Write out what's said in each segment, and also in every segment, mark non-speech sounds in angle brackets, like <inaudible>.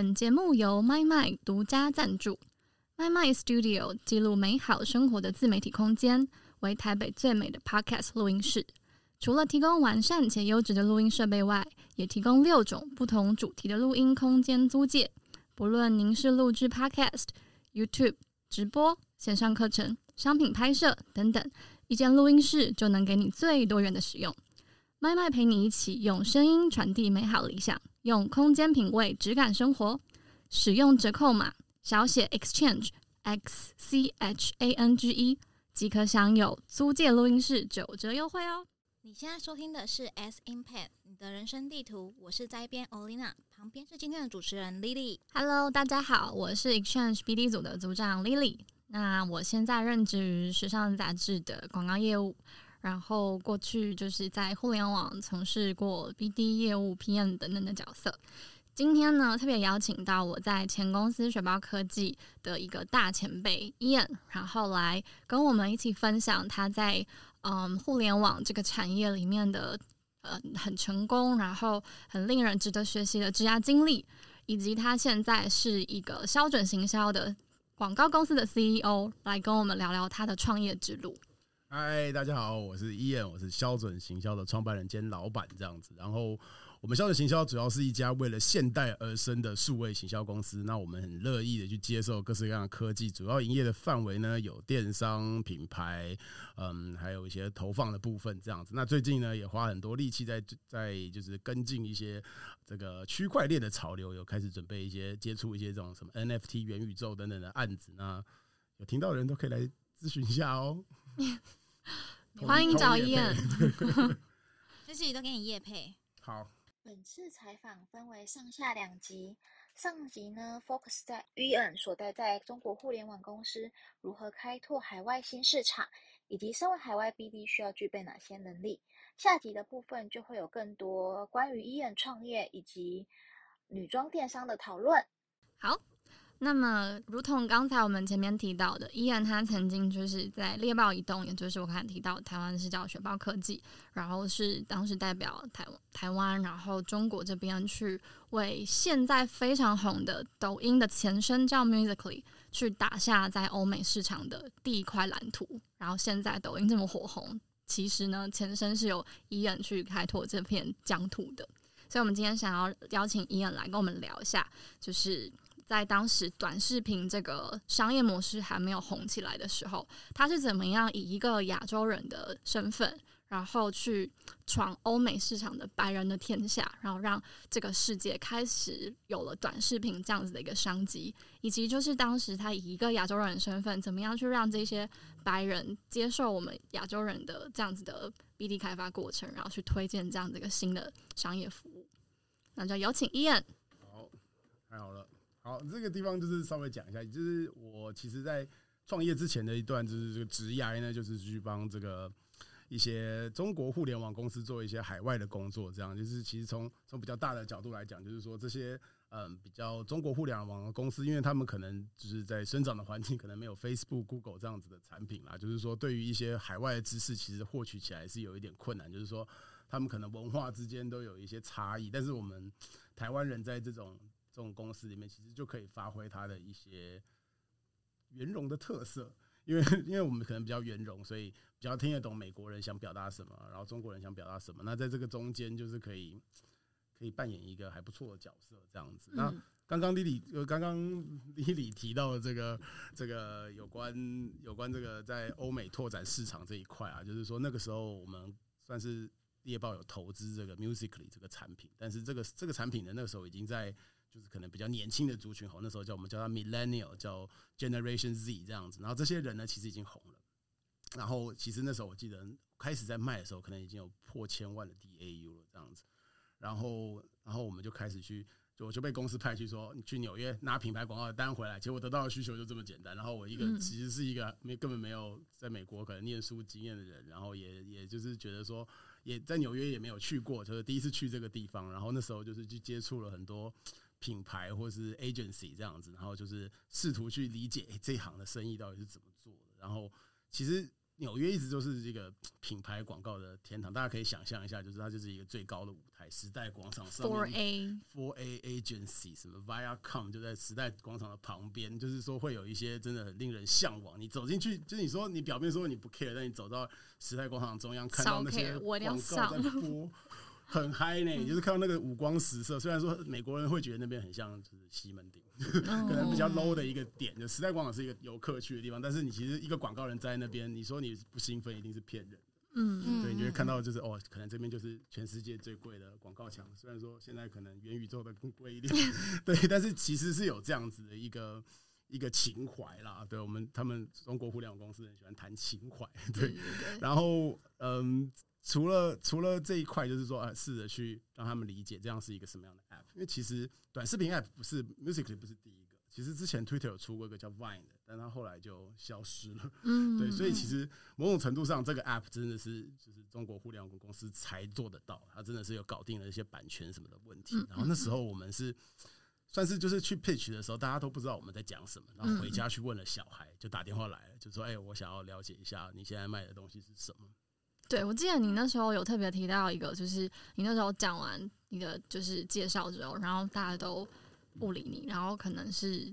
本节目由麦麦独家赞助。麦麦 Studio 记录美好生活的自媒体空间，为台北最美的 Podcast 录音室。除了提供完善且优质的录音设备外，也提供六种不同主题的录音空间租借。不论您是录制 Podcast、YouTube 直播、线上课程、商品拍摄等等，一间录音室就能给你最多元的使用。麦麦陪你一起用声音传递美好理想。用空间品味质感生活，使用折扣码小写 exchange x c h a n g e 即可享有租借录音室九折优惠哦。你现在收听的是 S Impact 你的人生地图，我是在编 Olina，旁边是今天的主持人 Lily。Hello，大家好，我是 exchange BD 组的组长 Lily。那我现在任职于时尚杂志的广告业务。然后过去就是在互联网从事过 BD 业务、PM 等等的角色。今天呢，特别邀请到我在前公司雪豹科技的一个大前辈 Ian，然后来跟我们一起分享他在嗯互联网这个产业里面的呃很成功，然后很令人值得学习的职涯经历，以及他现在是一个标准行销的广告公司的 CEO，来跟我们聊聊他的创业之路。嗨，大家好，我是伊恩，我是标准行销的创办人兼老板，这样子。然后，我们标准行销主要是一家为了现代而生的数位行销公司。那我们很乐意的去接受各式各样的科技，主要营业的范围呢有电商、品牌，嗯，还有一些投放的部分，这样子。那最近呢，也花很多力气在在就是跟进一些这个区块链的潮流，有开始准备一些接触一些这种什么 NFT、元宇宙等等的案子。那有听到的人都可以来咨询一下哦。<laughs> 欢迎找伊恩，<laughs> 这集都给你叶配。好，本次采访分为上下两集。上集呢，focus 在伊恩所待在中国互联网公司如何开拓海外新市场，以及身为海外 BD 需要具备哪些能力。下集的部分就会有更多关于伊恩创业以及女装电商的讨论。好。那么，如同刚才我们前面提到的，伊恩他曾经就是在猎豹移动，也就是我刚才提到台湾是叫雪豹科技，然后是当时代表台台湾，然后中国这边去为现在非常红的抖音的前身叫 Musically 去打下在欧美市场的第一块蓝图。然后现在抖音这么火红，其实呢前身是由伊恩去开拓这片疆土的。所以，我们今天想要邀请伊恩来跟我们聊一下，就是。在当时短视频这个商业模式还没有红起来的时候，他是怎么样以一个亚洲人的身份，然后去闯欧美市场的白人的天下，然后让这个世界开始有了短视频这样子的一个商机，以及就是当时他以一个亚洲人的身份，怎么样去让这些白人接受我们亚洲人的这样子的 BD 开发过程，然后去推荐这样子一个新的商业服务。那就有请伊恩。好，太好了。好，这个地方就是稍微讲一下，就是我其实，在创业之前的一段，就是这个职涯呢，就是去帮这个一些中国互联网公司做一些海外的工作，这样。就是其实从从比较大的角度来讲，就是说这些嗯比较中国互联网的公司，因为他们可能就是在生长的环境可能没有 Facebook、Google 这样子的产品啦，就是说对于一些海外的知识，其实获取起来是有一点困难，就是说他们可能文化之间都有一些差异，但是我们台湾人在这种这种公司里面，其实就可以发挥它的一些圆融的特色，因为 <laughs> 因为我们可能比较圆融，所以比较听得懂美国人想表达什么，然后中国人想表达什么。那在这个中间，就是可以可以扮演一个还不错的角色，这样子。那刚刚丽丽呃，刚刚丽丽提到的这个这个有关有关这个在欧美拓展市场这一块啊，就是说那个时候我们算是猎豹有投资这个 Musically 这个产品，但是这个这个产品呢，那个时候已经在。就是可能比较年轻的族群红，那时候叫我们叫他 Millennial，叫 Generation Z 这样子。然后这些人呢，其实已经红了。然后其实那时候我记得开始在卖的时候，可能已经有破千万的 DAU 了这样子。然后，然后我们就开始去，就我就被公司派去说，你去纽约拿品牌广告单回来。结果得到的需求就这么简单。然后我一个其实是一个没根本没有在美国可能念书经验的人，然后也也就是觉得说，也在纽约也没有去过，就是第一次去这个地方。然后那时候就是去接触了很多。品牌或是 agency 这样子，然后就是试图去理解这一行的生意到底是怎么做的。然后其实纽约一直都是这个品牌广告的天堂，大家可以想象一下，就是它就是一个最高的舞台，时代广场上 Four 面 A Four A Agency 什么 Viacom 就在时代广场的旁边，就是说会有一些真的很令人向往。你走进去，就是你说你表面说你不 care，但你走到时代广场中央，看到那些广告在播，<laughs> 很嗨呢。你就是看到那个五光十色，虽然说美国人会觉得那边很像就是西门町，<laughs> 可能比较 low 的一个点。就时代广场是一个游客去的地方，但是你其实一个广告人在那边，你说你不兴奋，一定是骗人。嗯对，你会看到就是哦，可能这边就是全世界最贵的广告墙。虽然说现在可能元宇宙的更贵一点，<laughs> 对，但是其实是有这样子的一个一个情怀啦。对我们，他们中国互联网公司很喜欢谈情怀，<laughs> 对。然后，嗯，除了除了这一块，就是说，啊，试着去让他们理解这样是一个什么样的 app。因为其实短视频 app 不是 Musically 不是第一个，其实之前 Twitter 有出过一个叫 Vine 的，但它后来就消失了。嗯，对，所以其实某种程度上，这个 app 真的是就是中国互联网公司才做得到，它真的是有搞定了一些版权什么的问题。然后那时候我们是算是就是去 pitch 的时候，大家都不知道我们在讲什么，然后回家去问了小孩，就打电话来了，就说：“哎，我想要了解一下你现在卖的东西是什么。”对，我记得你那时候有特别提到一个，就是你那时候讲完你的就是介绍之后，然后大家都不理你，然后可能是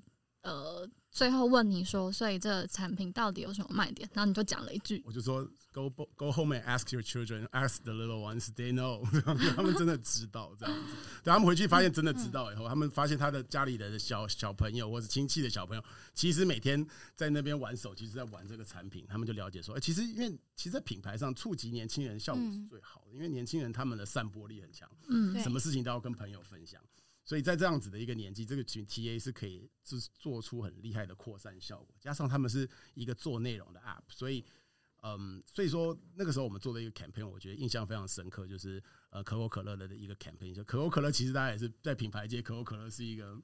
呃最后问你说，所以这个产品到底有什么卖点？然后你就讲了一句，我就说 “Go go home and ask your children, ask the little ones, they know。<laughs> ”他们真的知道这样子。<laughs> 等他们回去发现真的知道以后，他们发现他的家里的小小朋友或者亲戚的小朋友，其实每天在那边玩手机，是在玩这个产品。他们就了解说，哎、其实因为其实，在品牌上触及年轻人效果是最好的，因为年轻人他们的散播力很强，嗯什么事情都要跟朋友分享。所以在这样子的一个年纪，这个群 TA 是可以是做出很厉害的扩散效果，加上他们是一个做内容的 App，所以嗯，所以说那个时候我们做的一个 campaign，我觉得印象非常深刻，就是呃可口可乐的一个 campaign，就可口可乐其实大家也是在品牌界，可口可乐是一个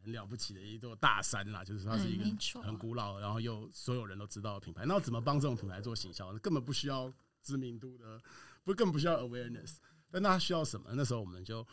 很了不起的一座大山啦，就是它是一个很古老，然后又所有人都知道的品牌。那怎么帮这种品牌做行销呢？根本不需要知名度的，不更不需要 awareness，但那它需要什么？那时候我们就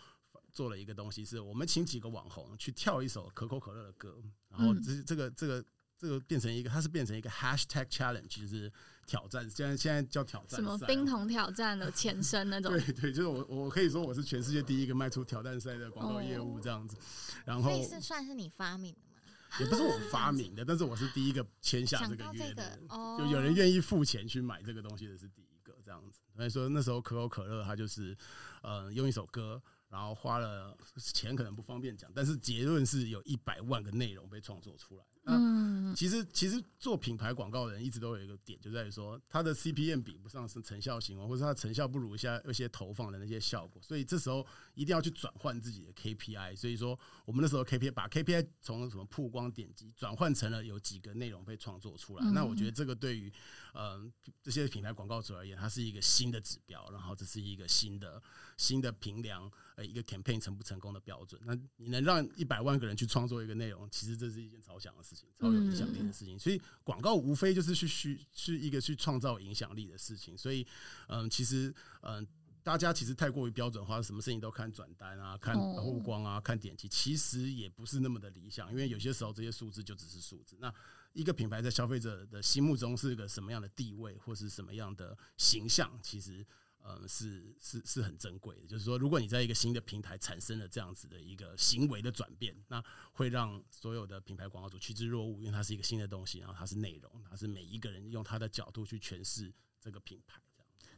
做了一个东西，是我们请几个网红去跳一首可口可乐的歌，然后这这个这个这个变成一个，它是变成一个 hashtag challenge，就是挑战，现在现在叫挑战什么冰桶挑战的前身那种，<laughs> 对对，就是我我可以说我是全世界第一个迈出挑战赛的广告业务这样子，然后所以是算是你发明的吗？也不是我发明的，但是我是第一个签下想这个这个的，哦，就有人愿意付钱去买这个东西的是第一个这样子。所以说那时候可口可乐它就是呃用一首歌。然后花了钱可能不方便讲，但是结论是有一百万个内容被创作出来。那嗯，其实其实做品牌广告的人一直都有一个点，就在于说他的 CPM 比不上是成效型哦，或者他的成效不如一下一些投放的那些效果，所以这时候一定要去转换自己的 KPI。所以说我们那时候 KPI 把 KPI 从什么曝光点击转换成了有几个内容被创作出来。嗯那我觉得这个对于嗯这些品牌广告主而言，它是一个新的指标，然后这是一个新的新的评量呃一个 campaign 成不成功的标准。那你能让一百万个人去创作一个内容，其实这是一件超强的事情，超有影响力的事情。所以广告无非就是去需是一个去创造影响力的事情。所以嗯，其实嗯。大家其实太过于标准化，什么事情都看转单啊，看哦曝光啊，看点击，其实也不是那么的理想，因为有些时候这些数字就只是数字。那一个品牌在消费者的心目中是一个什么样的地位，或是什么样的形象，其实呃是是是很珍贵的。就是说，如果你在一个新的平台产生了这样子的一个行为的转变，那会让所有的品牌广告主趋之若鹜，因为它是一个新的东西，然后它是内容，它是每一个人用他的角度去诠释这个品牌。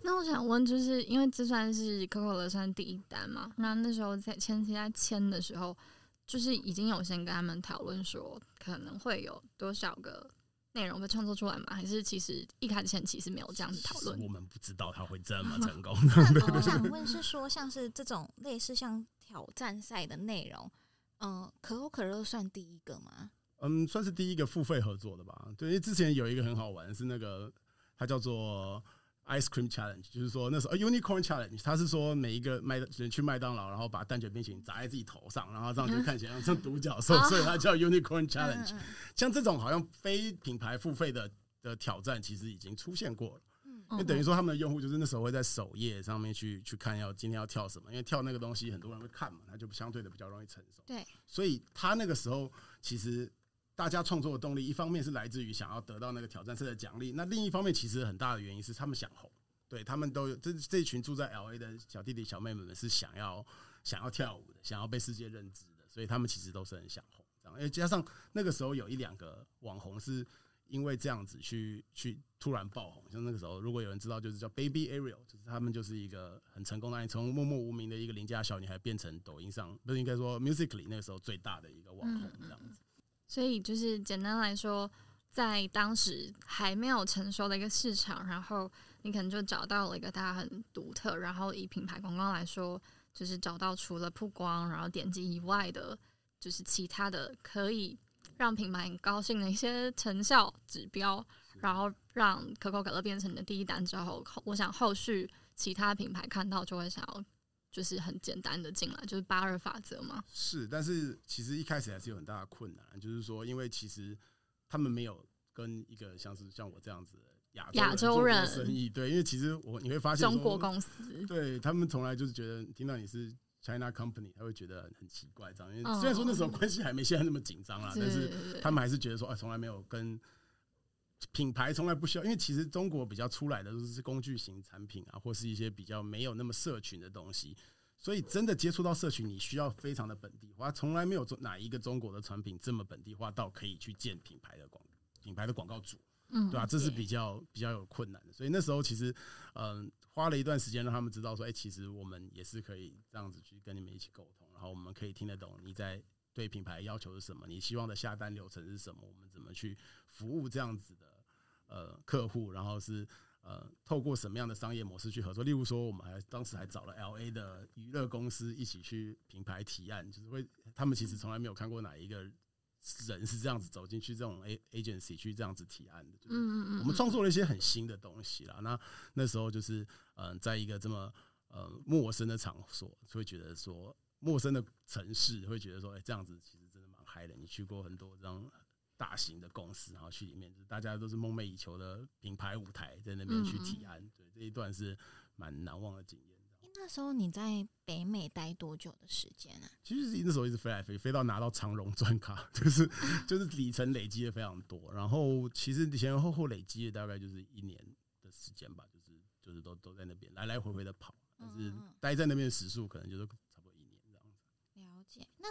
那我想问，就是因为这算是可口可乐算第一单嘛？那那时候在前期在签的时候，就是已经有先跟他们讨论说，可能会有多少个内容被创作出来吗？还是其实一开始前期是没有这样子讨论？我们不知道他会这么 <laughs> 成功。那我想问是说，像是这种类似像挑战赛的内容，嗯、可口可乐算第一个吗？嗯，算是第一个付费合作的吧。对，因为之前有一个很好玩，是那个它叫做 Ice Cream Challenge，就是说那时候、呃 Unicorn Challenge，他是说每一个麦人去麦当劳，然后把蛋卷冰淇淋砸在自己头上，然后这样就看起来像独角兽，所以它叫 Unicorn Challenge。嗯像这种好像非品牌付费的的挑战，其实已经出现过了。嗯因为等于说他们的用户就是那时候会在首页上面去去看要今天要跳什么，因为跳那个东西很多人会看嘛，他就相对的比较容易成熟。对，所以他那个时候其实大家创作的动力，一方面是来自于想要得到那个挑战赛的奖励，那另一方面其实很大的原因是他们想红，对他们都有这这群住在 L A 的小弟弟小妹妹们是想要想要跳舞的，想要被世界认知的，所以他们其实都是很想红。这样，因为加上那个时候有一两个网红是因为这样子去去突然爆红，像那个时候如果有人知道，就是叫 Baby Ariel，就是他们就是一个很成功的，从默默无名的一个邻家小女孩变成抖音上不是应该说 Musically 那个时候最大的一个网红这样子。所以就是简单来说，在当时还没有成熟的一个市场，然后你可能就找到了一个它很独特，然后以品牌广告来说，就是找到除了曝光然后点击以外的，就是其他的可以让品牌很高兴的一些成效指标，然后让可口可乐变成你的第一单之后，我想后续其他品牌看到就会想要。就是很简单的进来，就是八二法则嘛。是，但是其实一开始还是有很大的困难，就是说，因为其实他们没有跟一个像是像我这样子的亚亚洲人生意，对，因为其实我你会发现中国公司，对他们从来就是觉得听到你是 China Company，他会觉得很奇怪，这样。因为虽然说那时候关系还没现在那么紧张啦，但是他们还是觉得说，啊，从来没有跟品牌从来不需要，因为其实中国比较出来的都是工具型产品啊，或是一些比较没有那么社群的东西。所以，真的接触到社群，你需要非常的本地化。从来没有做哪一个中国的产品这么本地化到可以去建品牌的广品牌的广告主，嗯，对吧？这是比较比较有困难的。所以那时候其实，嗯，花了一段时间让他们知道说，哎，其实我们也是可以这样子去跟你们一起沟通，然后我们可以听得懂你在对品牌要求是什么，你希望的下单流程是什么，我们怎么去服务这样子的呃客户，然后是。呃，透过什么样的商业模式去合作？例如说，我们还当时还找了 L A 的娱乐公司一起去品牌提案，就是会他们其实从来没有看过哪一个人是这样子走进去这种 A agency 去这样子提案的。嗯嗯嗯。我们创作了一些很新的东西啦。那那时候就是嗯，在一个这么呃陌生的场所，会觉得说陌生的城市，会觉得说，哎，这样子其实真的蛮嗨的。你去过很多这样。大型的公司，然后去里面，就是大家都是梦寐以求的品牌舞台，在那边去提案。对，这一段是蛮难忘的经验。那时候你在北美待多久的时间啊？其实那时候一直飞来飞，飞到拿到长荣钻卡，<laughs> 就是就是里程累积的非常多。然后其实前前后后累积的大概就是一年的时间吧，就是就是都都在那边来来回回的跑，但是待在那边的时数可能就是差不多一年这样子。了解那。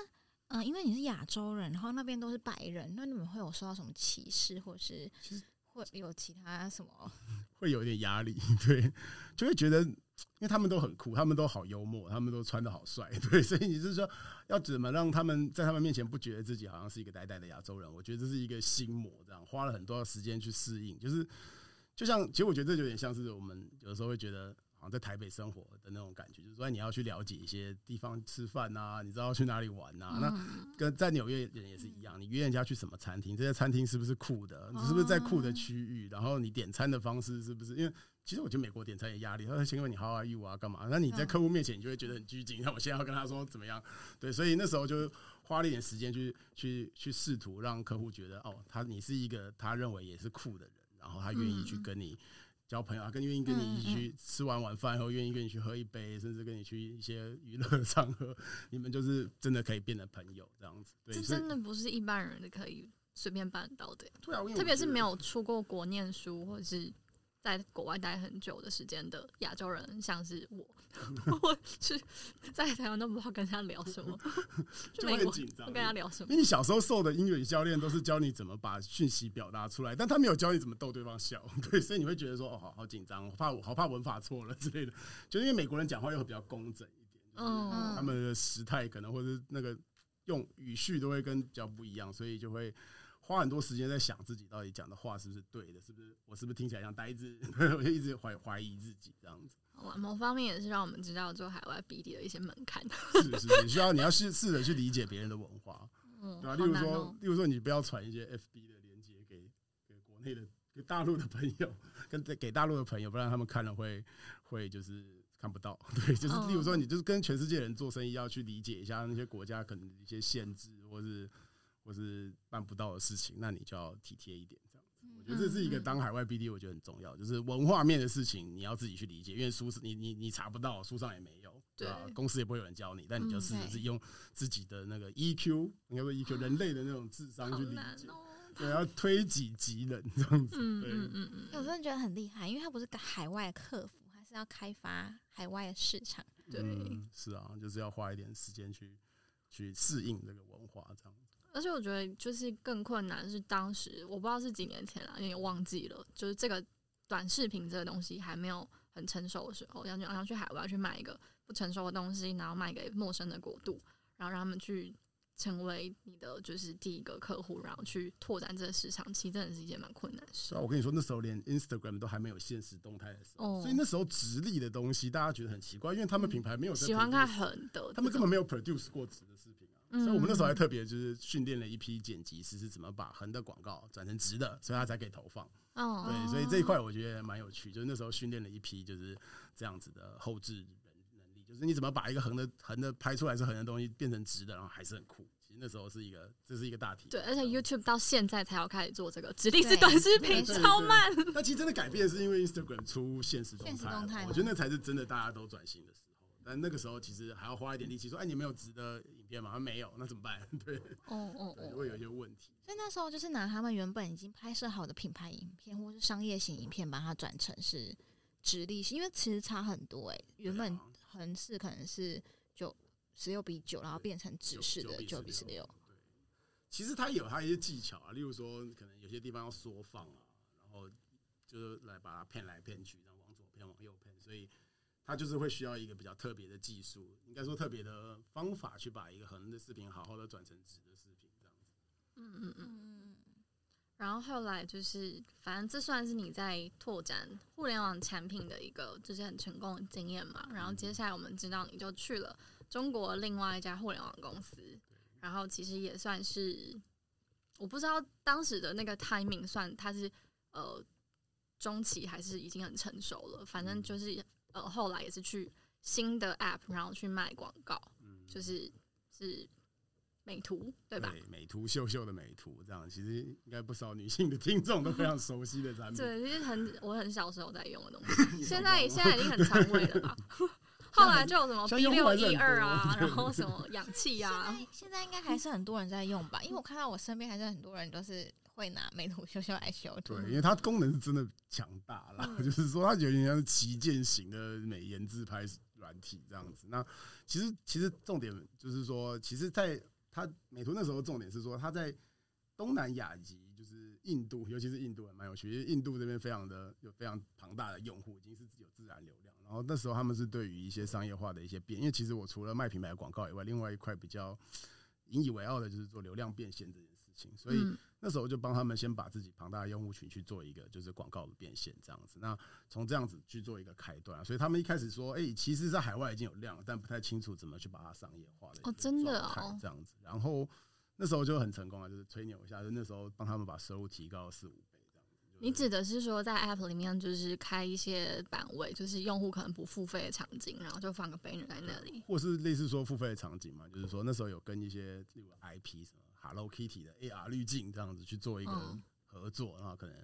嗯，因为你是亚洲人，然后那边都是白人，那你们会有受到什么歧视，或是会有其他什么？<laughs> 会有一点压力，对，就会觉得，因为他们都很酷，他们都好幽默，他们都穿的好帅，<laughs> 对，所以你是说要怎么让他们在他们面前不觉得自己好像是一个呆呆的亚洲人？我觉得这是一个心魔，这样花了很多时间去适应，就是就像，其实我觉得这有点像是我们有的时候会觉得。在台北生活的那种感觉，就是说你要去了解一些地方吃饭呐，你知道去哪里玩呐？那跟在纽约人也是一样，你约人家去什么餐厅，这些餐厅是不是酷的？你是不是在酷的区域？然后你点餐的方式是不是？因为其实我觉得美国点餐也压力，他会先问你 How are you 啊，干嘛？那你在客户面前，你就会觉得很拘谨。那我现在要跟他说怎么样？对，所以那时候就花了一点时间去去去试图让客户觉得，哦，他你是一个他认为也是酷的人，然后他愿意去跟你。交朋友啊，更愿意跟你一起去吃完晚饭后，愿意跟你去喝一杯，甚至跟你去一些娱乐场合，<laughs> 你们就是真的可以变成朋友这样子。这真的不是一般人可以随便办到的。对啊，特别是没有出过国念书或者是。在国外待很久的时间的亚洲人，像是我，<laughs> 我是在台湾都不知道跟他聊什么，<laughs> 就很紧张。跟他聊什么？因为你小时候受的英语教练都是教你怎么把讯息表达出来，但他没有教你怎么逗对方笑，<laughs> 对，所以你会觉得说哦，好好紧张，我怕我好怕文法错了之类的。就因为美国人讲话又比较工整一点，嗯，他们的时态可能或者那个用语序都会跟比较不一样，所以就会。花很多时间在想自己到底讲的话是不是对的，是不是我是不是听起来像呆子？<laughs> 我就一直怀怀疑自己这样子。好某方面也是让我们知道做海外 BD 的一些门槛。是是，你需要你要试试着去理解别人的文化，对吧？例如说，例如说，你不要传一些 FB 的链接给给国内的、给大陆的朋友，<laughs> 跟给大陆的朋友，不然他们看了会会就是看不到。<laughs> 对，就是例如说，你就是跟全世界人做生意，要去理解一下那些国家可能一些限制，或是。或是办不到的事情，那你就要体贴一点，这样子。我觉得这是一个当海外 BD，我觉得很重要，就是文化面的事情你要自己去理解，因为书是你你你查不到，书上也没有。对吧？公司也不会有人教你，但你就嗯试着自己用自己的那个 EQ，应该说 EQ 人类的那种智商去理解，难哦。对，要推己及人这样子。嗯嗯嗯嗯，我真的觉得很厉害，因为他不是个海外客服，他是要开发海外的市场。对嗯，是啊，就是要花一点时间去去适应这个文化，这样子。而且我觉得就是更困难是当时我不知道是几年前了，有点忘记了，就是这个短视频这个东西还没有很成熟的时候，要去要去海外去买一个不成熟的东西，然后卖给陌生的国度，然后让他们去成为你的就是第一个客户，然后去拓展这个市场，其实真的是一件蛮困难的事是。啊，我跟你说，那时候连 Instagram 都还没有现实动态的时候，哦所以那时候直立的东西大家觉得很奇怪，因为他们品牌没有在喜欢看狠的，他们根本没有 produce 过直的视频啊，嗯所以我们那时候还特别就是训练了一批剪辑师是怎么把横的广告转成直的，所以他才可以投放。哦，对，所以这一块我觉得蛮有趣，就是那时候训练了一批就是这样子的后置人能力，就是你怎么把一个横的横的拍出来是横的东西变成直的，然后还是很酷。其实那时候是一个这是一个大题，对，而且 YouTube 到现在才要开始做这个直立式短视频，超慢。那其实真的改变是因为 Instagram 出现实动态我觉得那才是真的大家都转型的时候。但那个时候其实还要花一点力气，说：“哎，你没有直的影片吗？”啊没有，那怎么办？<laughs> 对，哦哦对，哦，会有一些问题。所以那时候就是拿他们原本已经拍摄好的品牌影片或是商业型影片，把它转成是直立型，因为其实差很多哎、原本横式可能是九十六比九，然后变成直式的九比十六。对，其实它有它一些技巧啊，例如说，可能有些地方要缩放啊，然后就是来把它骗来骗去，然后往左骗往右骗，所以它就是会需要一个比较特别的技术，应该说特别的方法去把一个横的视频好好的转成直的视频，这样子。嗯嗯嗯。嗯，然后后来就是，反正这算是你在拓展互联网产品的一个就是很成功的经验嘛。然后接下来我们知道你就去了中国另外一家互联网公司，然后其实也算是我不知道当时的那个 timing 算它是呃中期还是已经很成熟了，反正就是呃后来也是去新的 app，然后去卖广告，嗯，就是是美图对吧？美图秀秀的美图，这样其实应该不少女性的听众都非常熟悉的产品。对，就是很我很小时候在用的东西，<laughs> 现在现在已经很常规了吧？<laughs> <laughs> 后来就有什么 B 六一二啊，然后什么氧气啊，在现在应该还是很多人在用吧，因为我看到我身边还是很多人都是会拿美图秀秀来修图。对，因为它功能是真的强大啦，嗯 <laughs> 就是说它有点像是旗舰型的美颜自拍软体这样子。那其实其实重点就是说，其实在它美图那时候重点是说，它在东南亚以及就是印度，尤其是印度还蛮有趣，因为印度这边非常的有非常庞大的用户，已经是有自然流量。然后那时候他们是对于一些商业化的一些变，因为其实我除了卖品牌广告以外，另外一块比较引以为傲的就是做流量变现这件事情，所以。嗯那时候就帮他们先把自己庞大的用户群去做一个就是广告的变现这样子，那从这样子去做一个开端，所以他们一开始说，哎、其实在海外已经有量，但不太清楚怎么去把它商业化的哦真的状态哦这样子，然后那时候就很成功啊，就是吹牛一下，就那时候帮他们把收入提高了四五倍这样子。就是你指的是说在 App 里面就是开一些版位，就是用户可能不付费的场景，然后就放个 banner 在那里。或是类似说付费的场景嘛，就是说那时候有跟一些例如 IP 什么 Hello Kitty 的 AR 滤镜这样子去做一个嗯合作，然后可能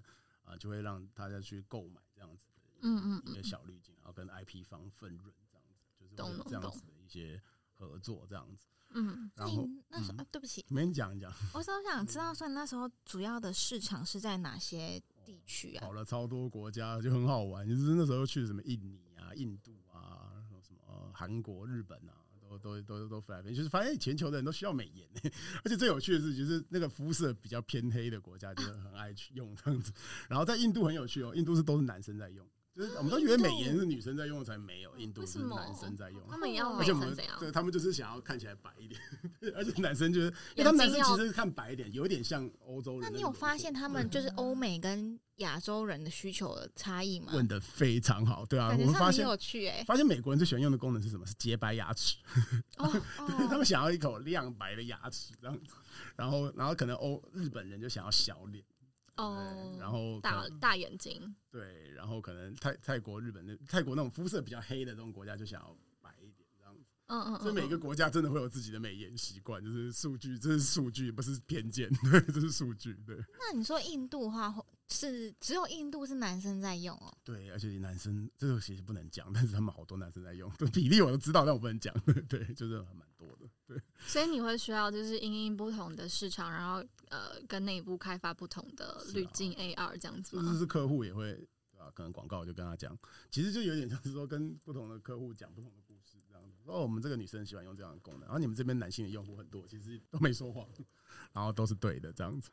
啊就会让大家去购买这样子的一个嗯嗯嗯一个小滤镜，然后跟 IP 方分润这样子，就是这样子的一些合作这样子。嗯，所然后那时候、嗯啊，对不起，没人讲一讲，我是 <laughs> 想知道，说那时候主要的市场是在哪些地区啊跑？了超多国家，就很好玩。就是那时候去什么印尼啊、印度啊、什么韩国、日本啊，都都都都飞来飞去，就是发现全球的人都需要美颜、而且最有趣的是，就是那个肤色比较偏黑的国家，就是很爱去用这样子。然后在印度很有趣哦，印度是都是男生在用，就是我们都以为美颜是女生在用才没有，印度是男生在用。他们也要美而且我们成怎样？对他们就是想要看起来白一点，而且男生就是，因为他们男生其实看白一点，有点像欧洲人。那你有发现他们就是欧美跟亚洲人的需求的差异吗？问的非常好，对啊，我们发现有趣哎、发现美国人最喜欢用的功能是什么？是洁白牙齿，<laughs> 哦他们想要一口亮白的牙齿这样子。然后，然后可能欧日本人就想要小脸，哦，然后大大眼睛，对，然后可能泰泰国、日本那泰国那种肤色比较黑的这种国家就想要白一点这样子。嗯嗯，所以每个国家真的会有自己的美颜习惯，就是数据，这是数据，不是偏见，对，这是数据，对。那你说印度的话，是只有印度是男生在用哦？对，而且男生这个其实不能讲，但是他们好多男生在用，比例我都知道，但我不能讲，对，就是蛮对。所以你会需要就是因应不同的市场，然后呃，跟内部开发不同的滤镜 AR 这样子吗？就是客户也会对吧？可能广告就跟他讲，其实就有点像是说跟不同的客户讲不同的故事这样子。哦，我们这个女生喜欢用这样的功能，然后你们这边男性的用户很多，其实都没说谎，然后都是对的这样子。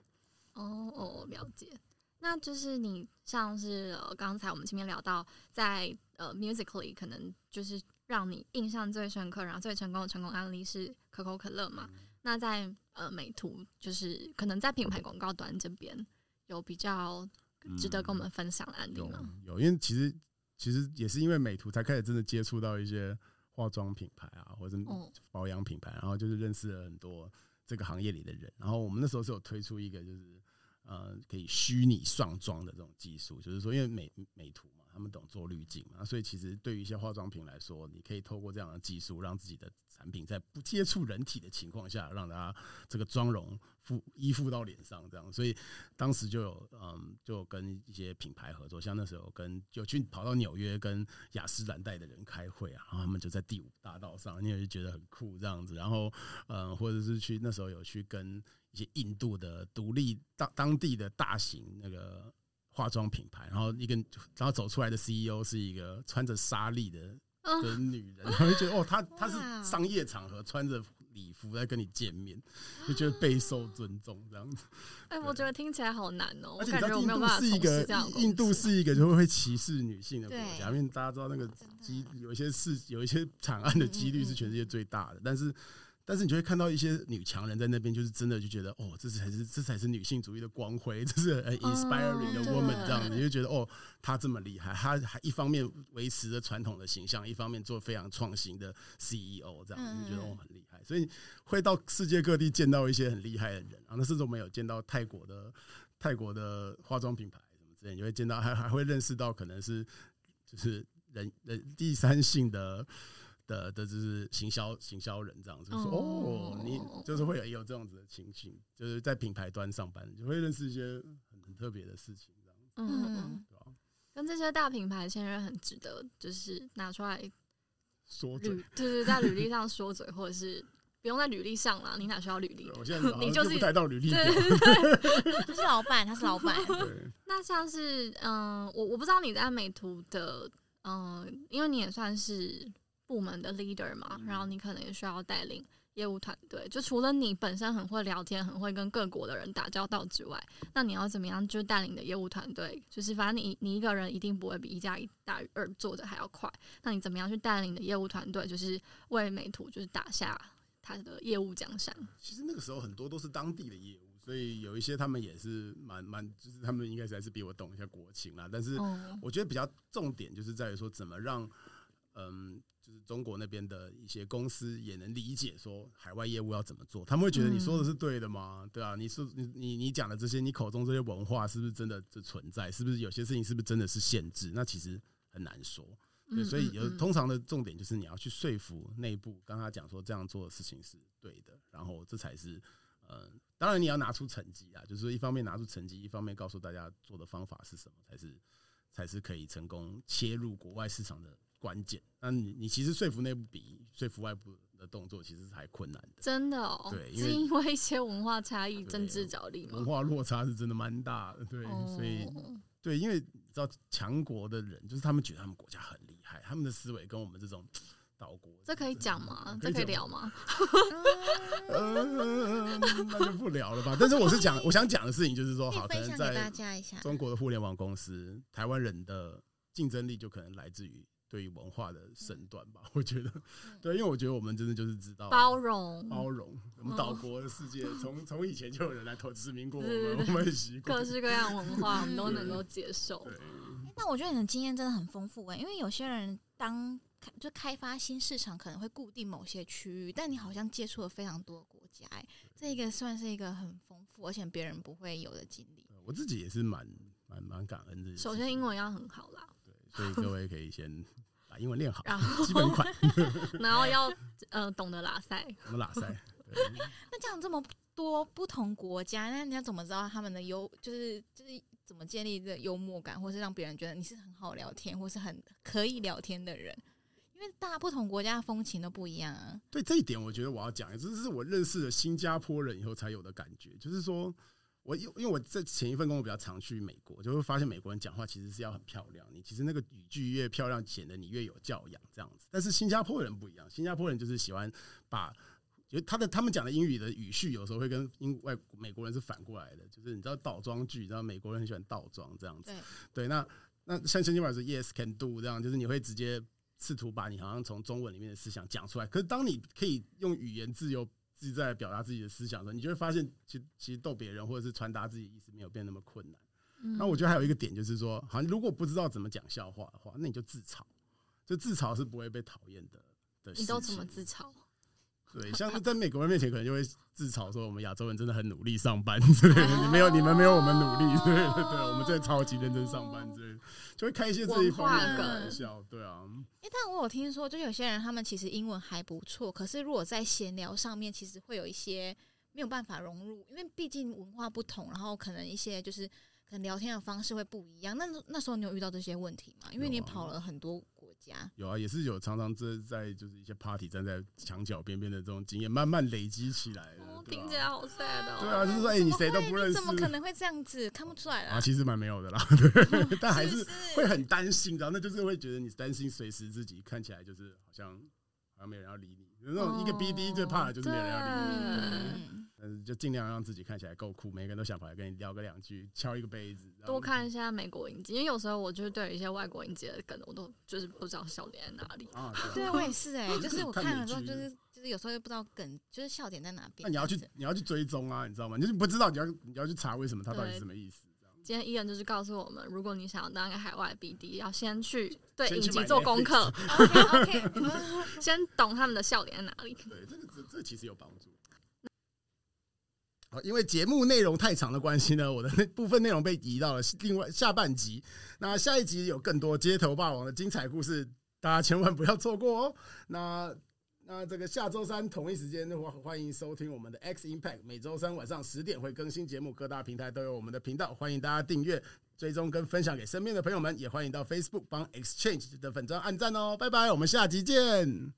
哦哦，了解。那就是你像是呃，刚才我们前面聊到，在呃，musically 可能就是让你印象最深刻，然后最成功的成功案例是可口可乐嘛？那在呃美图，就是可能在品牌广告端这边有比较值得跟我们分享的案例吗？有，因为其实其实也是因为美图才开始真的接触到一些化妆品牌啊，或者保养品牌，然后就是认识了很多这个行业里的人。然后我们那时候是有推出一个就是。呃，可以虚拟上妆的这种技术，就是说，因为美美图嘛，他们懂做滤镜嘛，所以其实对于一些化妆品来说，你可以透过这样的技术，让自己的产品在不接触人体的情况下，让它这个妆容附依附到脸上，这样。所以当时就有嗯，就跟一些品牌合作，像那时候跟就去跑到纽约跟雅诗兰黛的人开会啊，然后他们就在第五大道上，你也就觉得很酷这样子。然后嗯，或者是去那时候有去跟。一些印度的独立当当地的大型那个化妆品牌，然后一个然后走出来的 CEO 是一个穿着纱丽的的女人，然后就觉得哦，她她是商业场合穿着礼服在跟你见面，就觉得备受尊重这样子。哎，我觉得听起来好难哦，而且你知道印度是一个印度是一个就会歧视女性的国家，因为大家知道那个机有一些事有一些惨案的几率是全世界最大的，但是。但是你就会看到一些女强人在那边，就是真的就觉得哦，这才是这才是女性主义的光辉，<laughs> 这是 inspiring 的 woman 这样子，你就觉得哦，她这么厉害，她还一方面维持着传统的形象，一方面做非常创新的 CEO 这样，就觉得哦很厉害。所以会到世界各地见到一些很厉害的人啊，那甚至我们有见到泰国的泰国的化妆品牌什么之类，你会见到还还会认识到可能是就是人人第三性的。的的就是行销行销人这样子说哦，你就是会有有这样子的情形，就是在品牌端上班，就会认识一些很很特别的事情这样子，嗯，对吧？跟这些大品牌签约很值得，就是拿出来说嘴，对对，在履历上说嘴，或者是不用在履历上了，你哪需要履历？我现在你就是不带到履历表，<laughs> 他是老板，他是老板。那像是嗯，我我不知道你在美图的嗯，因为你也算是。部门的 leader 嘛，然后你可能也需要带领业务团队。就除了你本身很会聊天、很会跟各国的人打交道之外，那你要怎么样就带领的业务团队？就是反正你你一个人一定不会比一加一大于二做的还要快。那你怎么样去带领的业务团队？就是为美图就是打下他的业务江山。其实那个时候很多都是当地的业务，所以有一些他们也是蛮蛮，就是他们应该是还是比我懂一下国情啦。但是我觉得比较重点就是在于说怎么让嗯。就是中国那边的一些公司也能理解说海外业务要怎么做，他们会觉得你说的是对的吗？对啊，你说你你你讲的这些，你口中这些文化是不是真的这存在？是不是有些事情是不是真的是限制？那其实很难说。对，所以有通常的重点就是你要去说服内部，跟他讲说这样做的事情是对的，然后这才是呃，当然你要拿出成绩啊，就是一方面拿出成绩，一方面告诉大家做的方法是什么，才是才是可以成功切入国外市场的。关键，那你你其实说服内部比说服外部的动作其实是还困难的，真的哦。对，是因为一些文化差异、政治角力文化落差是真的蛮大的。对，所以对，因为你知道强国的人，就是他们觉得他们国家很厉害，他们的思维跟我们这种岛国，这可以讲吗？这可以聊吗？<laughs> 那就不聊了吧。但是我是讲，我想讲的事情就是说，好，可能在中国的互联网公司，台湾人的竞争力就可能来自于。对于文化的身段吧，我觉得，对，因为我觉得我们真的就是知道包容，包容我们岛国的世界，从从以前就有人来投殖民过我们，我们很习惯各式各样文化，我们都能够接受。那我觉得你的经验真的很丰富哎，因为有些人当就开发新市场可能会固定某些区域，但你好像接触了非常多国家，哎，这个算是一个很丰富而且别人不会有的经历。我自己也是蛮蛮蛮感恩的。首先英文要很好啦。所以 <laughs> 各位可以先把英文练好，然后 <laughs> 基本款，<laughs> 然后要呃懂得拉塞，我们拉塞。那这样这么多不同国家，那你要怎么知道他们的幽，就是就是怎么建立这个幽默感，或是让别人觉得你是很好聊天，或是很可以聊天的人？因为大不同国家的风情都不一样啊。对这一点，我觉得我要讲，这是我认识了新加坡人以后才有的感觉，就是说。我因因为我在前一份工作比较常去美国，就会发现美国人讲话其实是要很漂亮，你其实那个语句越漂亮，显得你越有教养这样子。但是新加坡人不一样，新加坡人就是喜欢把，就他的他们讲的英语的语序有时候会跟英外美国人是反过来的，就是你知道倒装句，知道美国人很喜欢倒装这样子。对，对，那那像新加坡是 yes can do 这样，就是你会直接试图把你好像从中文里面的思想讲出来。可是当你可以用语言自由。自己在表达自己的思想的时候，你就会发现，其实其实逗别人或者是传达自己意思没有变那么困难。那我觉得还有一个点就是说，好像如果不知道怎么讲笑话的话，那你就自嘲，就自嘲是不会被讨厌的。的，你都怎么自嘲？对，像是在美国人面前，可能就会自嘲说我们亚洲人真的很努力上班之类的，你没有你们没有我们努力，对对对，我们真的超级认真上班之类的，就会开一些这一方面的玩笑，对啊。哎，但我有听说，就有些人他们其实英文还不错，可是如果在闲聊上面，其实会有一些没有办法融入，因为毕竟文化不同，然后可能一些就是可能聊天的方式会不一样。那那时候你有遇到这些问题吗？因为你跑了很多。家有啊，也是有常常在在就是一些 party 站在墙角边边的这种经验，慢慢累积起来的。听起来好 sad 哦。对啊，就是说，哎，你谁都不认识，怎么可能会这样子？看不出来啊。其实蛮没有的啦，<laughs> 但还是会很担心，然后那就是会觉得你担心，随时自己看起来就是好像好像没人要理你。那种一个 BD 最怕的就是没人要理你。嗯，就尽量让自己看起来够酷，每个人都想跑来跟你聊个两句，敲一个杯子。多看一下美国影集，因为有时候我就是对一些外国影集的梗，我都就是不知道笑点在哪里。啊，对我也是哎，就是我看了之后，就是就是有时候又不知道梗，就是笑点在哪边。那你要去你要去追踪啊，你知道吗？就是不知道你要你要去查为什么他到底是什么意思。今天伊人就是告诉我们，如果你想要当一个海外 BD，要先去对影集做功课。<laughs> OK OK，<laughs> 先懂他们的笑点在哪里。对，这个这这其实有帮助。好，因为节目内容太长的关系呢，我的那部分内容被移到了另外下半集。那下一集有更多街头霸王的精彩故事，大家千万不要错过哦。那那这个下周三同一时间的话，欢迎收听我们的 X Impact，每周三晚上十点会更新节目，各大平台都有我们的频道，欢迎大家订阅、追踪跟分享给身边的朋友们，也欢迎到 Facebook 帮 Exchange 的粉砖按赞哦。拜拜，我们下集见。